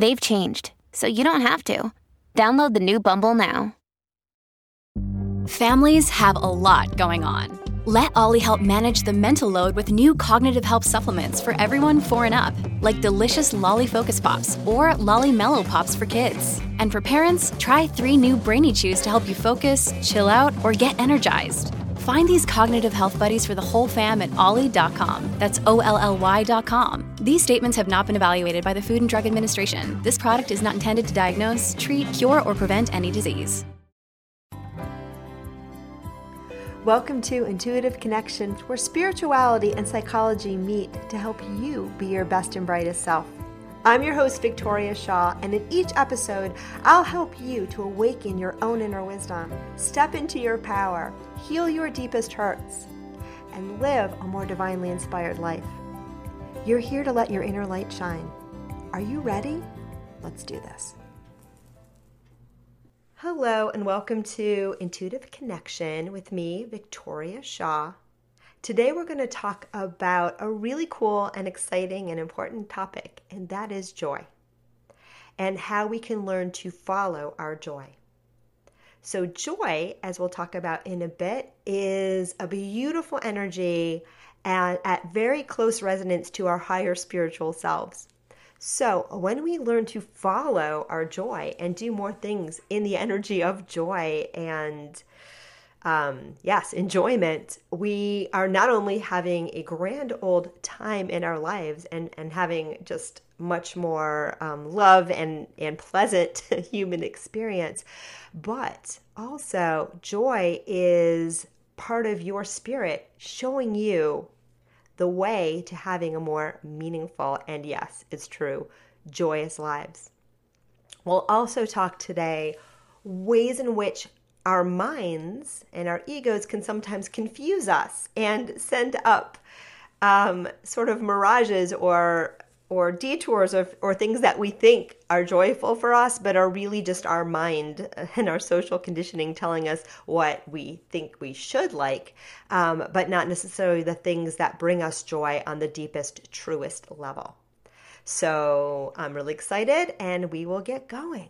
They've changed, so you don't have to. Download the new Bumble now. Families have a lot going on. Let OLLY help manage the mental load with new cognitive help supplements for everyone four and up, like delicious Lolly Focus Pops or Lolly Mellow Pops for kids. And for parents, try three new Brainy Chews to help you focus, chill out, or get energized. Find these cognitive health buddies for the whole fam at olly.com. That's O L L Y.com. These statements have not been evaluated by the Food and Drug Administration. This product is not intended to diagnose, treat, cure, or prevent any disease. Welcome to Intuitive Connection, where spirituality and psychology meet to help you be your best and brightest self. I'm your host, Victoria Shaw, and in each episode, I'll help you to awaken your own inner wisdom, step into your power, heal your deepest hurts, and live a more divinely inspired life. You're here to let your inner light shine. Are you ready? Let's do this. Hello, and welcome to Intuitive Connection with me, Victoria Shaw. Today, we're going to talk about a really cool and exciting and important topic, and that is joy and how we can learn to follow our joy. So, joy, as we'll talk about in a bit, is a beautiful energy and at very close resonance to our higher spiritual selves. So, when we learn to follow our joy and do more things in the energy of joy and um, yes, enjoyment, we are not only having a grand old time in our lives and, and having just much more um, love and, and pleasant human experience, but also joy is part of your spirit showing you the way to having a more meaningful and, yes, it's true, joyous lives. We'll also talk today ways in which our minds and our egos can sometimes confuse us and send up um, sort of mirages or or detours or, or things that we think are joyful for us, but are really just our mind and our social conditioning telling us what we think we should like, um, but not necessarily the things that bring us joy on the deepest, truest level. So I'm really excited and we will get going.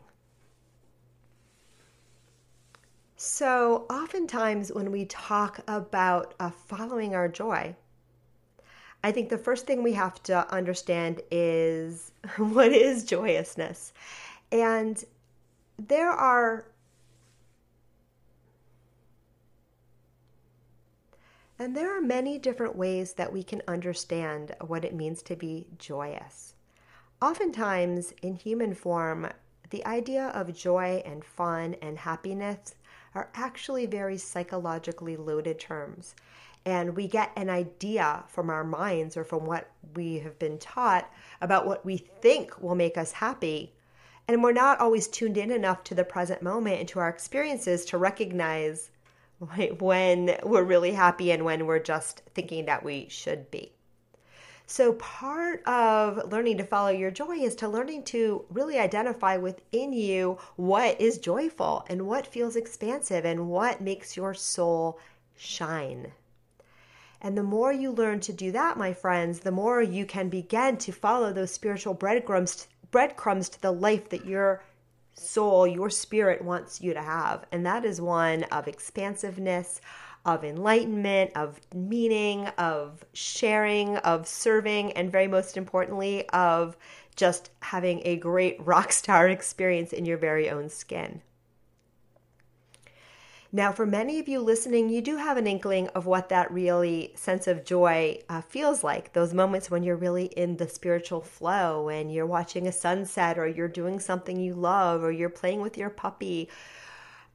So, oftentimes when we talk about uh, following our joy, I think the first thing we have to understand is what is joyousness? And there are And there are many different ways that we can understand what it means to be joyous. Oftentimes, in human form, the idea of joy and fun and happiness are actually very psychologically loaded terms and we get an idea from our minds or from what we have been taught about what we think will make us happy. And we're not always tuned in enough to the present moment and to our experiences to recognize when we're really happy and when we're just thinking that we should be. So, part of learning to follow your joy is to learning to really identify within you what is joyful and what feels expansive and what makes your soul shine. And the more you learn to do that, my friends, the more you can begin to follow those spiritual breadcrumbs, breadcrumbs to the life that your soul, your spirit wants you to have. And that is one of expansiveness, of enlightenment, of meaning, of sharing, of serving, and very most importantly, of just having a great rock star experience in your very own skin. Now, for many of you listening, you do have an inkling of what that really sense of joy uh, feels like. Those moments when you're really in the spiritual flow and you're watching a sunset or you're doing something you love or you're playing with your puppy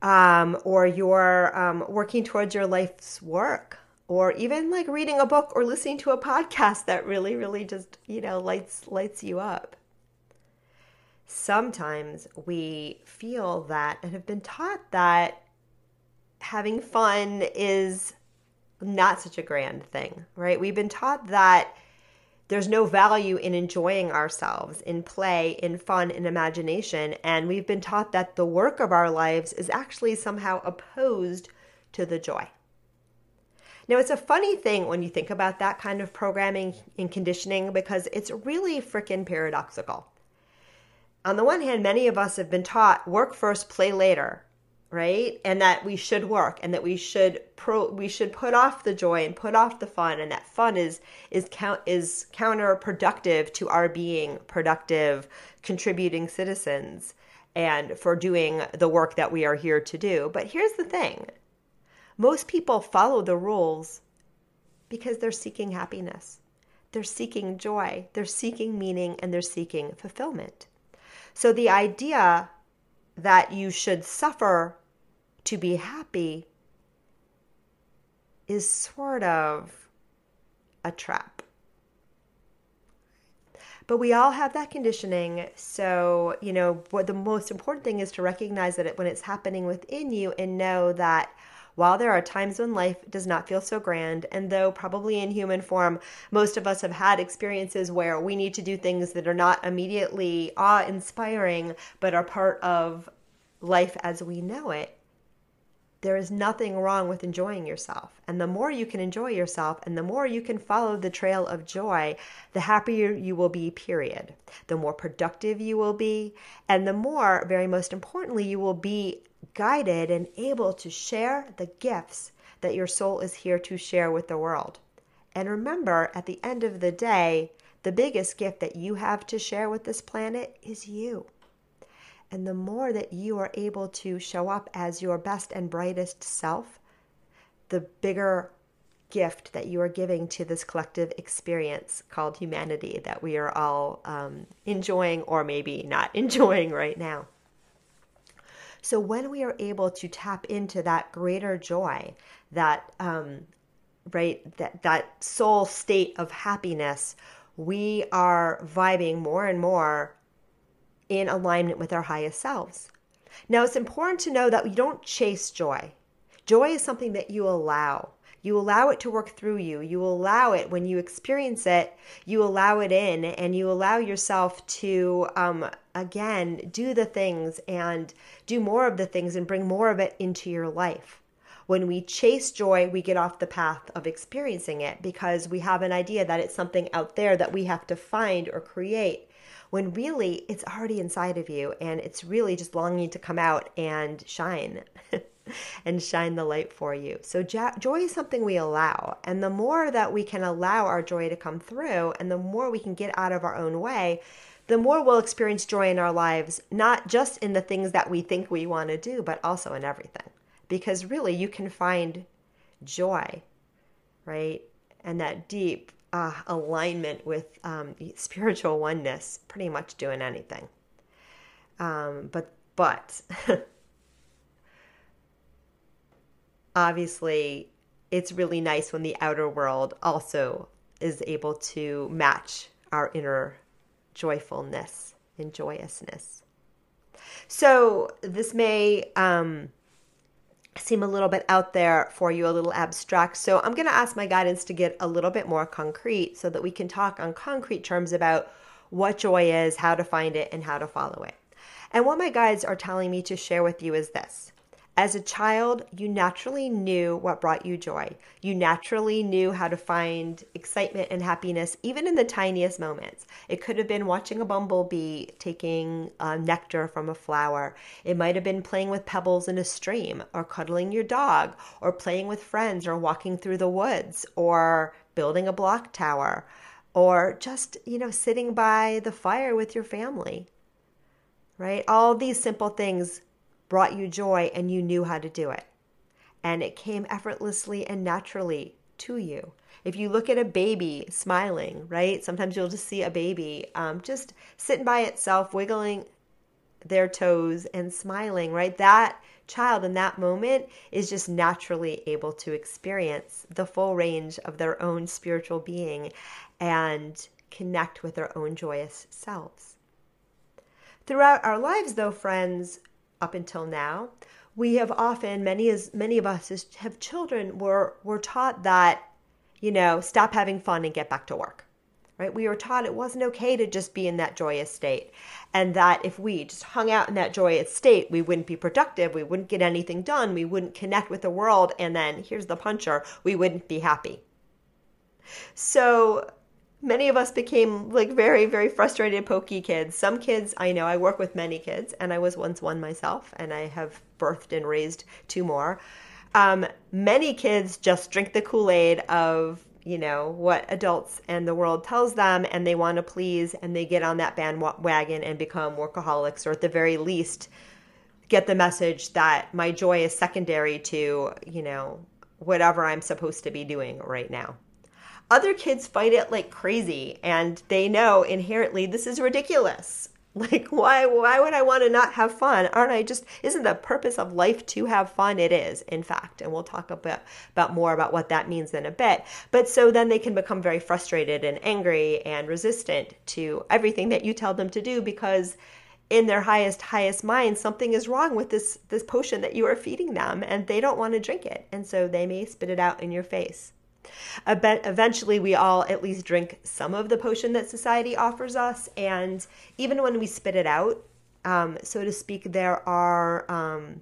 um, or you're um, working towards your life's work or even like reading a book or listening to a podcast that really, really just, you know, lights, lights you up. sometimes we feel that and have been taught that having fun is not such a grand thing, right? We've been taught that there's no value in enjoying ourselves, in play, in fun, in imagination. And we've been taught that the work of our lives is actually somehow opposed to the joy. Now, it's a funny thing when you think about that kind of programming and conditioning because it's really freaking paradoxical. On the one hand, many of us have been taught work first, play later, right? And that we should work and that we should pro we should put off the joy and put off the fun and that fun is is count is counterproductive to our being productive, contributing citizens and for doing the work that we are here to do. But here's the thing. Most people follow the rules because they're seeking happiness. They're seeking joy, they're seeking meaning, and they're seeking fulfillment. So the idea that you should suffer to be happy is sort of a trap. But we all have that conditioning. So, you know, what the most important thing is to recognize that it, when it's happening within you and know that while there are times when life does not feel so grand, and though probably in human form, most of us have had experiences where we need to do things that are not immediately awe inspiring, but are part of life as we know it, there is nothing wrong with enjoying yourself. And the more you can enjoy yourself and the more you can follow the trail of joy, the happier you will be, period. The more productive you will be. And the more, very most importantly, you will be guided and able to share the gifts that your soul is here to share with the world. And remember, at the end of the day, the biggest gift that you have to share with this planet is you. And the more that you are able to show up as your best and brightest self, the bigger gift that you are giving to this collective experience called humanity that we are all um, enjoying or maybe not enjoying right now. So when we are able to tap into that greater joy, that um, right that that soul state of happiness, we are vibing more and more in alignment with our highest selves. Now it's important to know that you don't chase joy. Joy is something that you allow. You allow it to work through you. You allow it when you experience it, you allow it in, and you allow yourself to, um, again, do the things and do more of the things and bring more of it into your life. When we chase joy, we get off the path of experiencing it because we have an idea that it's something out there that we have to find or create when really it's already inside of you and it's really just longing to come out and shine. and shine the light for you. So, joy is something we allow. And the more that we can allow our joy to come through, and the more we can get out of our own way, the more we'll experience joy in our lives, not just in the things that we think we want to do, but also in everything. Because really, you can find joy, right? And that deep uh, alignment with um, spiritual oneness, pretty much doing anything. Um, but, but, obviously it's really nice when the outer world also is able to match our inner joyfulness and joyousness. So this may um, seem a little bit out there for you, a little abstract. So I'm going to ask my guidance to get a little bit more concrete so that we can talk on concrete terms about what joy is, how to find it, and how to follow it. And what my guides are telling me to share with you is this as a child, you naturally knew what brought you joy. You naturally knew how to find excitement and happiness, even in the tiniest moments. It could have been watching a bumblebee taking uh, nectar from a flower. It might have been playing with pebbles in a stream, or cuddling your dog, or playing with friends, or walking through the woods, or building a block tower, or just, you know, sitting by the fire with your family right? All these simple things brought you joy and you knew how to do it. And it came effortlessly and naturally to you. If you look at a baby smiling, right? Sometimes you'll just see a baby um, just sitting by itself, wiggling their toes and smiling, right? That child in that moment is just naturally able to experience the full range of their own spiritual being and connect with their own joyous selves. Throughout our lives, though, friends, up until now, we have often many as many of us as have children were were taught that you know stop having fun and get back to work right? We were taught it wasn't okay to just be in that joyous state and that if we just hung out in that joyous state we wouldn't be productive we wouldn't get anything done we wouldn't connect with the world and then here's the puncher we wouldn't be happy. So many of us became like very very frustrated pokey kids. Some kids i know i work with many kids and i was once one myself and i have birthed and raised two more. Um, many kids just drink the kool-aid of you know what adults and the world tells them and they want to please and they get on that bandwagon and become workaholics or at the very least get the message that my joy is secondary to you know whatever i'm supposed to be doing right now other kids fight it like crazy and they know inherently this is ridiculous. Like why why would I want to not have fun? Aren't I just isn't the purpose of life to have fun? It is, in fact, and we'll talk a bit about more about what that means in a bit. But so then they can become very frustrated and angry and resistant to everything that you tell them to do because in their highest highest mind something is wrong with this this potion that you are feeding them and they don't want to drink it and so they may spit it out in your face Eventually, we all at least drink some of the potion that society offers us. And even when we spit it out, um, so to speak, there are. Um,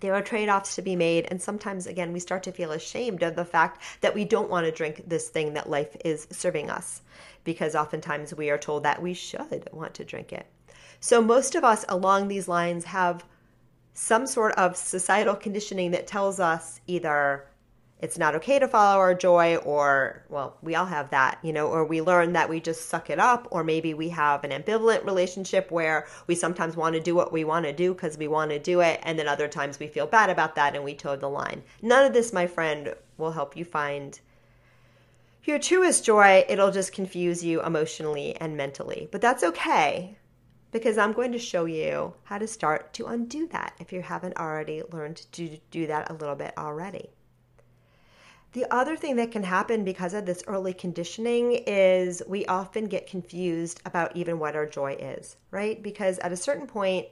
there are trade offs to be made, and sometimes, again, we start to feel ashamed of the fact that we don't want to drink this thing that life is serving us, because oftentimes we are told that we should want to drink it. So, most of us along these lines have some sort of societal conditioning that tells us either it's not okay to follow our joy or well we all have that you know or we learn that we just suck it up or maybe we have an ambivalent relationship where we sometimes want to do what we want to do because we want to do it and then other times we feel bad about that and we toe the line. None of this my friend will help you find your truest joy. It'll just confuse you emotionally and mentally. But that's okay because I'm going to show you how to start to undo that if you haven't already learned to do that a little bit already. The other thing that can happen because of this early conditioning is we often get confused about even what our joy is, right? Because at a certain point,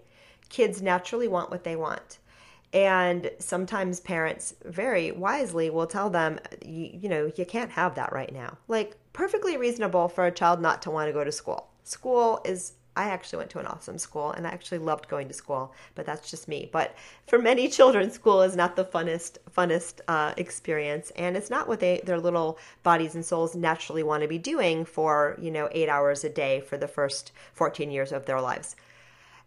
kids naturally want what they want. And sometimes parents very wisely will tell them, you, you, know, you can't have that right now. Like, perfectly reasonable for a child not to want to go to school. School is I actually went to an awesome school and I actually loved going to school, but that's just me. But for many children, school is not the funnest, funnest uh, experience, and it's not what they their little bodies and souls naturally want to be doing for you know eight hours a day for the first 14 years of their lives.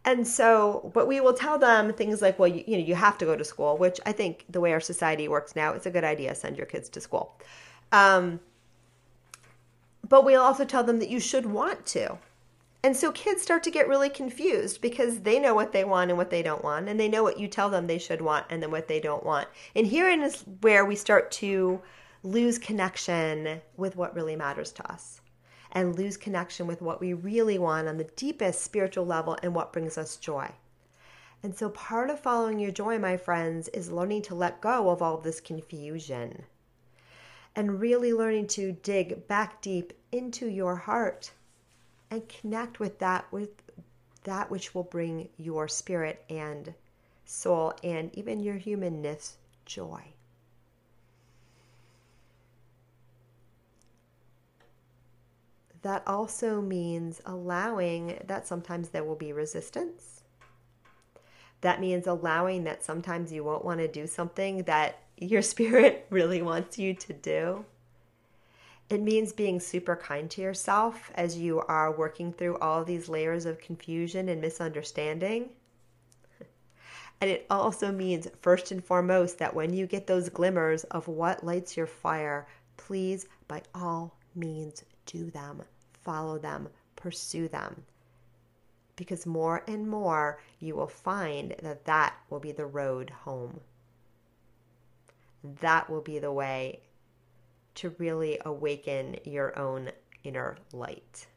And so, but we will tell them things like, well, you, you know, you have to go to school, which I think the way our society works now, it's a good idea. Send your kids to school. Um, but we'll also tell them that you should want to and so kids start to get really confused because they know what they want and what they don't want, and they know what you tell them they should want and then what they don't want. And herein is where we start to lose connection with what really matters to us and lose connection with what we really want on the deepest spiritual level and what brings us joy. And so, part of following your joy, my friends, is learning to let go of all this confusion and really learning to dig back deep into your heart and connect with that with that which will bring your spirit and soul and even your humanness joy. That also means allowing that sometimes there will be resistance. That means allowing that sometimes you won't want to do something that your spirit really wants you to do. It means being super kind to yourself as you are working through all these layers of confusion and misunderstanding. And it also means, first and foremost, that when you get those glimmers of what lights your fire, please, by all means, do them, follow them, pursue them. Because more and more, you will find that that will be the road home. That will be the way to really awaken your own inner light.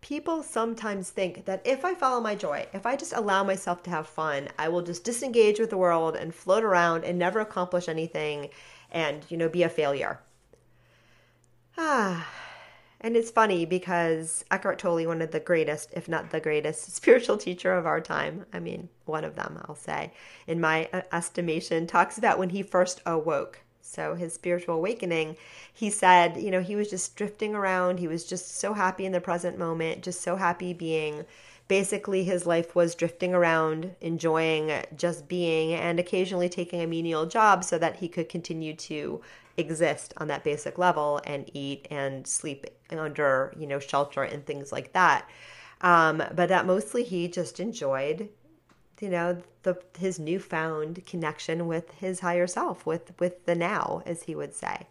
People sometimes think that if I follow my joy, if I just allow myself to have fun, I will just disengage with the world and float around and never accomplish anything and, you know, be a failure. Ah, and it's funny because Eckhart Tolle, one of the greatest, if not the greatest, spiritual teacher of our time, I mean, one of them, I'll say, in my uh, estimation, talks about when he first awoke. So his spiritual awakening, he said, you know, he was just drifting around. He was just so happy in the present moment, just so happy being. Basically, his life was drifting around, enjoying just being, and occasionally taking a menial job so that he could continue to exist on that basic level and eat and sleep under, you know, shelter and things like that. Um, but that mostly he just enjoyed, you know, the his newfound connection with his higher self, with with the now, as he would say.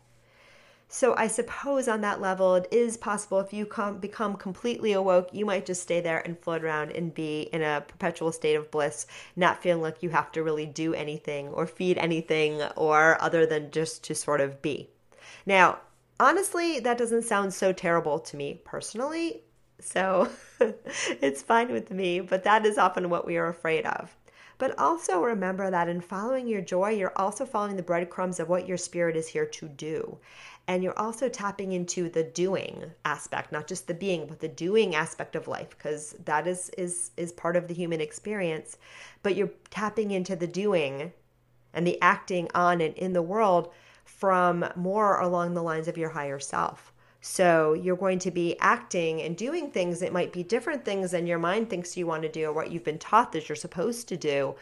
So I suppose on that level, it is possible if you come, become completely awoke, you might just stay there and float around and be in a perpetual state of bliss, not feeling like you have to really do anything or feed anything or other than just to sort of be. Now, honestly, that doesn't sound so terrible to me personally. So it's fine with me, but that is often what we are afraid of. But also remember that in following your joy, you're also following the breadcrumbs of what your spirit is here to do. And you're also tapping into the doing aspect, not just the being, but the doing aspect of life, because that is, is, is part of the human experience. But you're tapping into the doing and the acting on and in the world from more along the lines of your higher self. So you're going to be acting and doing things that might be different things than your mind thinks you want to do or what you've been taught that you're supposed to do.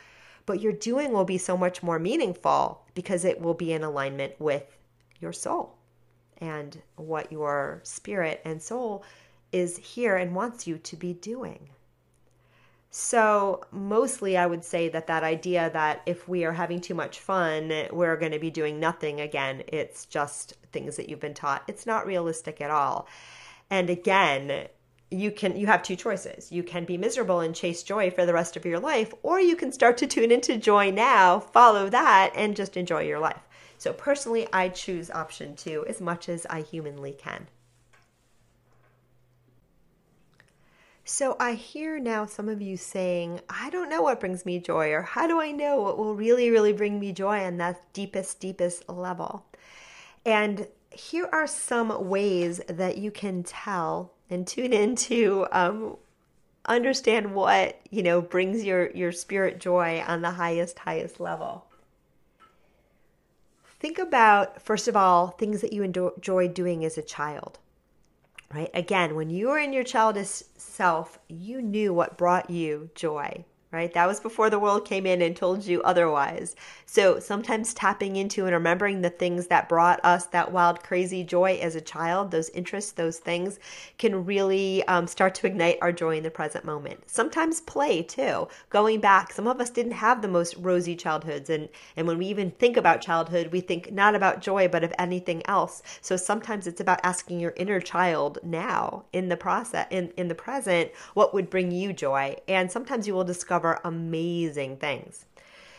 But your doing will be so much more meaningful because it will be in alignment with your soul and what your spirit and soul is here and wants you to be doing. So, mostly I would say that that idea that if we are having too much fun, we're going to be doing nothing again, it's just things that you've been taught. It's not realistic at all. And again, you can you have two choices. You can be miserable and chase joy for the rest of your life or you can start to tune into joy now, follow that and just enjoy your life. So personally, I choose option 2 as much as I humanly can. So I hear now some of you saying, I don't know what brings me joy, or how do I know what will really, really bring me joy on that deepest, deepest level? And here are some ways that you can tell and tune into um, understand what you know brings your your spirit joy on the highest highest level think about first of all things that you enjoy doing as a child right? Again, when you were in your childish self, you knew what brought you joy right? That was before the world came in and told you otherwise. So sometimes tapping into and remembering the things that brought us that wild, crazy joy as a child, those interests, those things can really um, start to ignite our joy in the present moment. Sometimes play too. Going back, some of us didn't have the most rosy childhoods. And, and when we even think about childhood, we think not about joy, but of anything else. So sometimes it's about asking your inner child now in the process, in, in the present, what would bring you joy. And sometimes you will discover discover amazing things.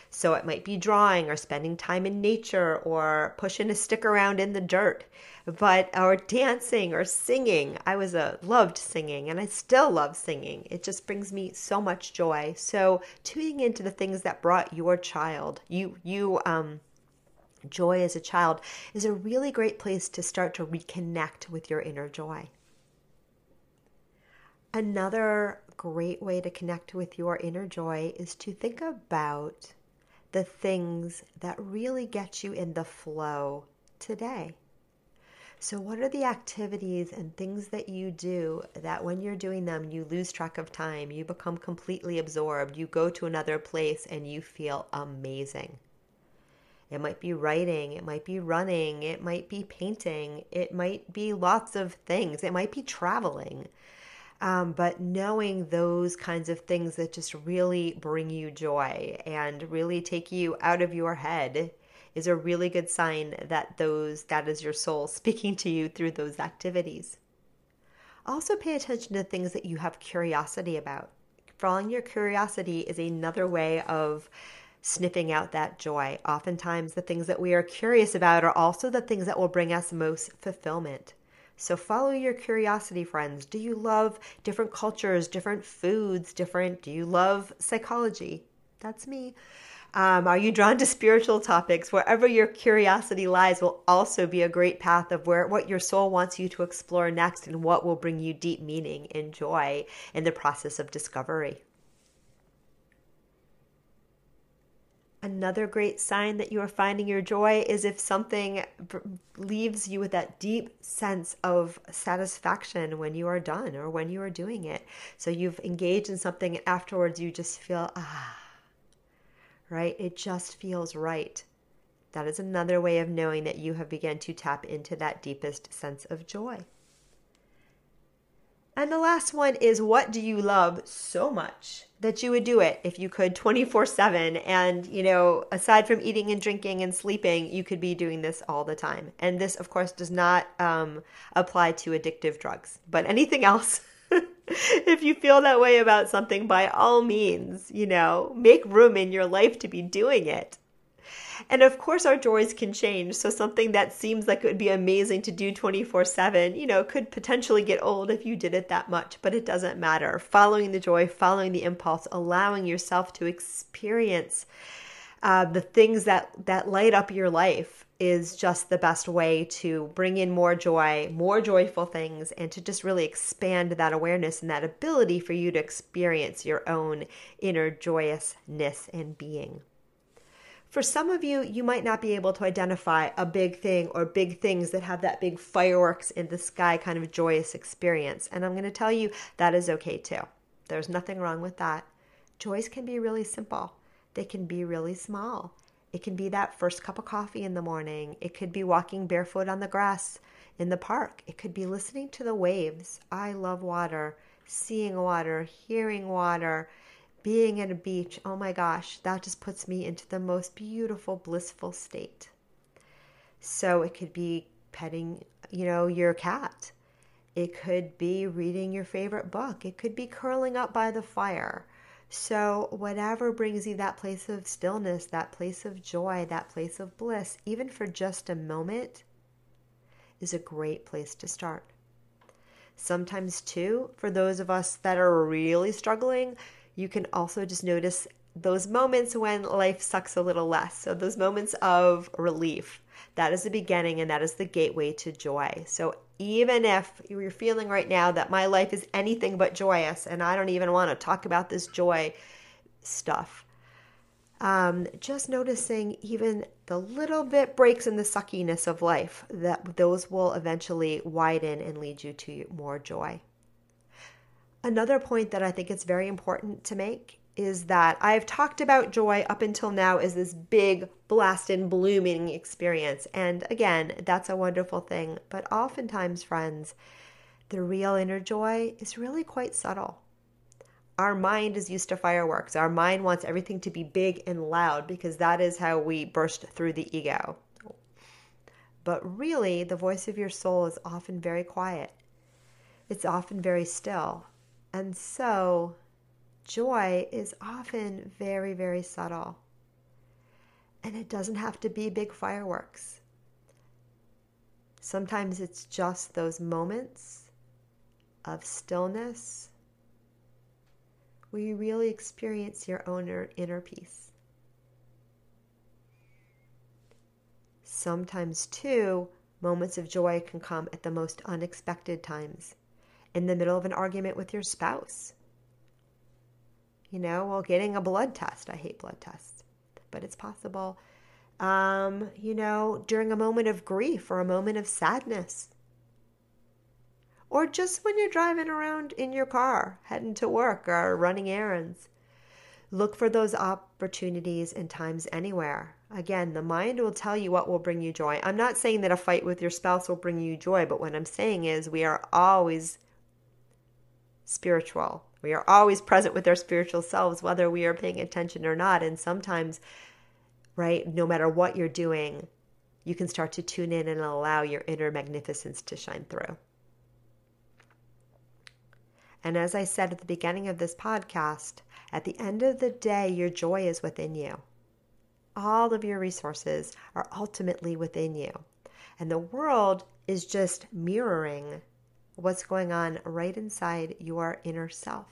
So it might be drawing or spending time in nature or pushing a stick around in the dirt, but or dancing or singing. I was a loved singing and I still love singing. It just brings me so much joy. So tuning into the things that brought your child, you you um joy as a child is a really great place to start to reconnect with your inner joy. Another great way to connect with your inner joy is to think about the things that really get you in the flow today. So, what are the activities and things that you do that when you're doing them, you lose track of time, you become completely absorbed, you go to another place, and you feel amazing? It might be writing, it might be running, it might be painting, it might be lots of things, it might be traveling. Um, but knowing those kinds of things that just really bring you joy and really take you out of your head is a really good sign that those that is your soul speaking to you through those activities. Also pay attention to things that you have curiosity about. Following your curiosity is another way of sniffing out that joy. Oftentimes the things that we are curious about are also the things that will bring us most fulfillment. So follow your curiosity, friends. Do you love different cultures, different foods, different? Do you love psychology? That's me. Um, are you drawn to spiritual topics? Wherever your curiosity lies will also be a great path of where what your soul wants you to explore next and what will bring you deep meaning and joy in the process of discovery. Another great sign that you are finding your joy is if something leaves you with that deep sense of satisfaction when you are done or when you are doing it. So you've engaged in something and afterwards you just feel, ah, right? It just feels right. That is another way of knowing that you have begun to tap into that deepest sense of joy. And the last one is what do you love so much that you would do it if you could 24 7? And, you know, aside from eating and drinking and sleeping, you could be doing this all the time. And this, of course, does not um, apply to addictive drugs, but anything else. if you feel that way about something, by all means, you know, make room in your life to be doing it. And of course, our joys can change. So, something that seems like it would be amazing to do 24 7, you know, could potentially get old if you did it that much, but it doesn't matter. Following the joy, following the impulse, allowing yourself to experience uh, the things that, that light up your life is just the best way to bring in more joy, more joyful things, and to just really expand that awareness and that ability for you to experience your own inner joyousness and being. For some of you, you might not be able to identify a big thing or big things that have that big fireworks in the sky kind of joyous experience. And I'm going to tell you that is okay too. There's nothing wrong with that. Joys can be really simple, they can be really small. It can be that first cup of coffee in the morning. It could be walking barefoot on the grass in the park. It could be listening to the waves. I love water, seeing water, hearing water being at a beach, oh my gosh, that just puts me into the most beautiful, blissful state. So it could be petting, you know, your cat. It could be reading your favorite book. It could be curling up by the fire. So, whatever brings you that place of stillness, that place of joy, that place of bliss, even for just a moment, is a great place to start. Sometimes, too, for those of us that are really struggling, you can also just notice those moments when life sucks a little less. So, those moments of relief. That is the beginning and that is the gateway to joy. So, even if you're feeling right now that my life is anything but joyous and I don't even want to talk about this joy stuff, um, just noticing even the little bit breaks in the suckiness of life, that those will eventually widen and lead you to more joy. Another point that I think it's very important to make is that I've talked about joy up until now as this big, blasted, blooming experience. And again, that's a wonderful thing. But oftentimes, friends, the real inner joy is really quite subtle. Our mind is used to fireworks. Our mind wants everything to be big and loud because that is how we burst through the ego. But really, the voice of your soul is often very quiet. It's often very still. And so, joy is often very, very subtle. And it doesn't have to be big fireworks. Sometimes it's just those moments of stillness where you really experience your own inner peace. Sometimes, too, moments of joy can come at the most unexpected times in the middle of an argument with your spouse. You know, while getting a blood test. I hate blood tests, but it's possible. Um, you know, during a moment of grief or a moment of sadness. Or just when you're driving around in your car, heading to work or running errands. Look for those opportunities and times anywhere. Again, the mind will tell you what will bring you joy. I'm not saying that a fight with your spouse will bring you joy, but what I'm saying is we are always spiritual. We are always present with our spiritual selves, whether we are paying attention or not. And sometimes, right, no matter what you're doing, you can start to tune in and allow your inner magnificence to shine through. And as I said at the beginning of this podcast, at the end of the day, your joy is within you. All of your resources are ultimately within you. And the world is just mirroring what's going on right inside your inner self.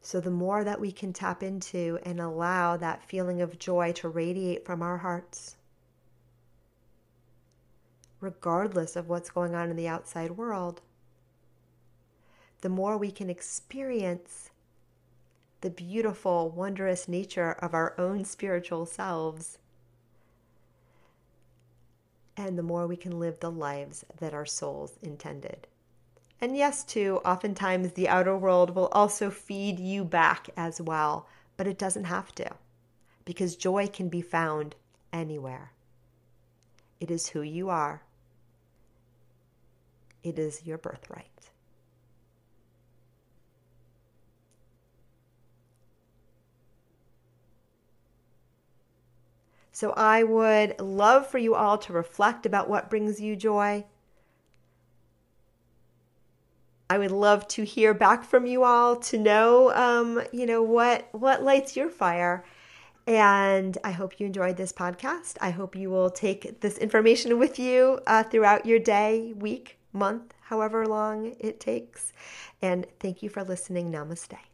So, the more that we can tap into and allow that feeling of joy to radiate from our hearts, regardless of what's going on in the outside world, the more we can experience the beautiful, wondrous nature of our own spiritual selves. And the more we can live the lives that our souls intended. And yes, too, oftentimes the outer world will also feed you back as well, but it doesn't have to, because joy can be found anywhere. It is who you are, it is your birthright. So I would love for you all to reflect about what brings you joy I would love to hear back from you all to know, um, you know, what what lights your fire. And I hope you enjoyed this podcast. I hope you will take this information with you uh, throughout your day, week, month, however long it takes. And thank you for listening. Namaste.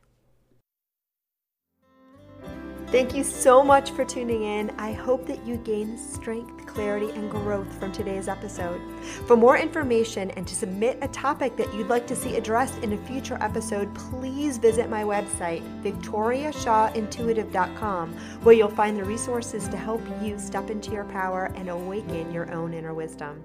Thank you so much for tuning in. I hope that you gain strength, clarity, and growth from today's episode. For more information and to submit a topic that you'd like to see addressed in a future episode, please visit my website, victoriashawintuitive.com, where you'll find the resources to help you step into your power and awaken your own inner wisdom.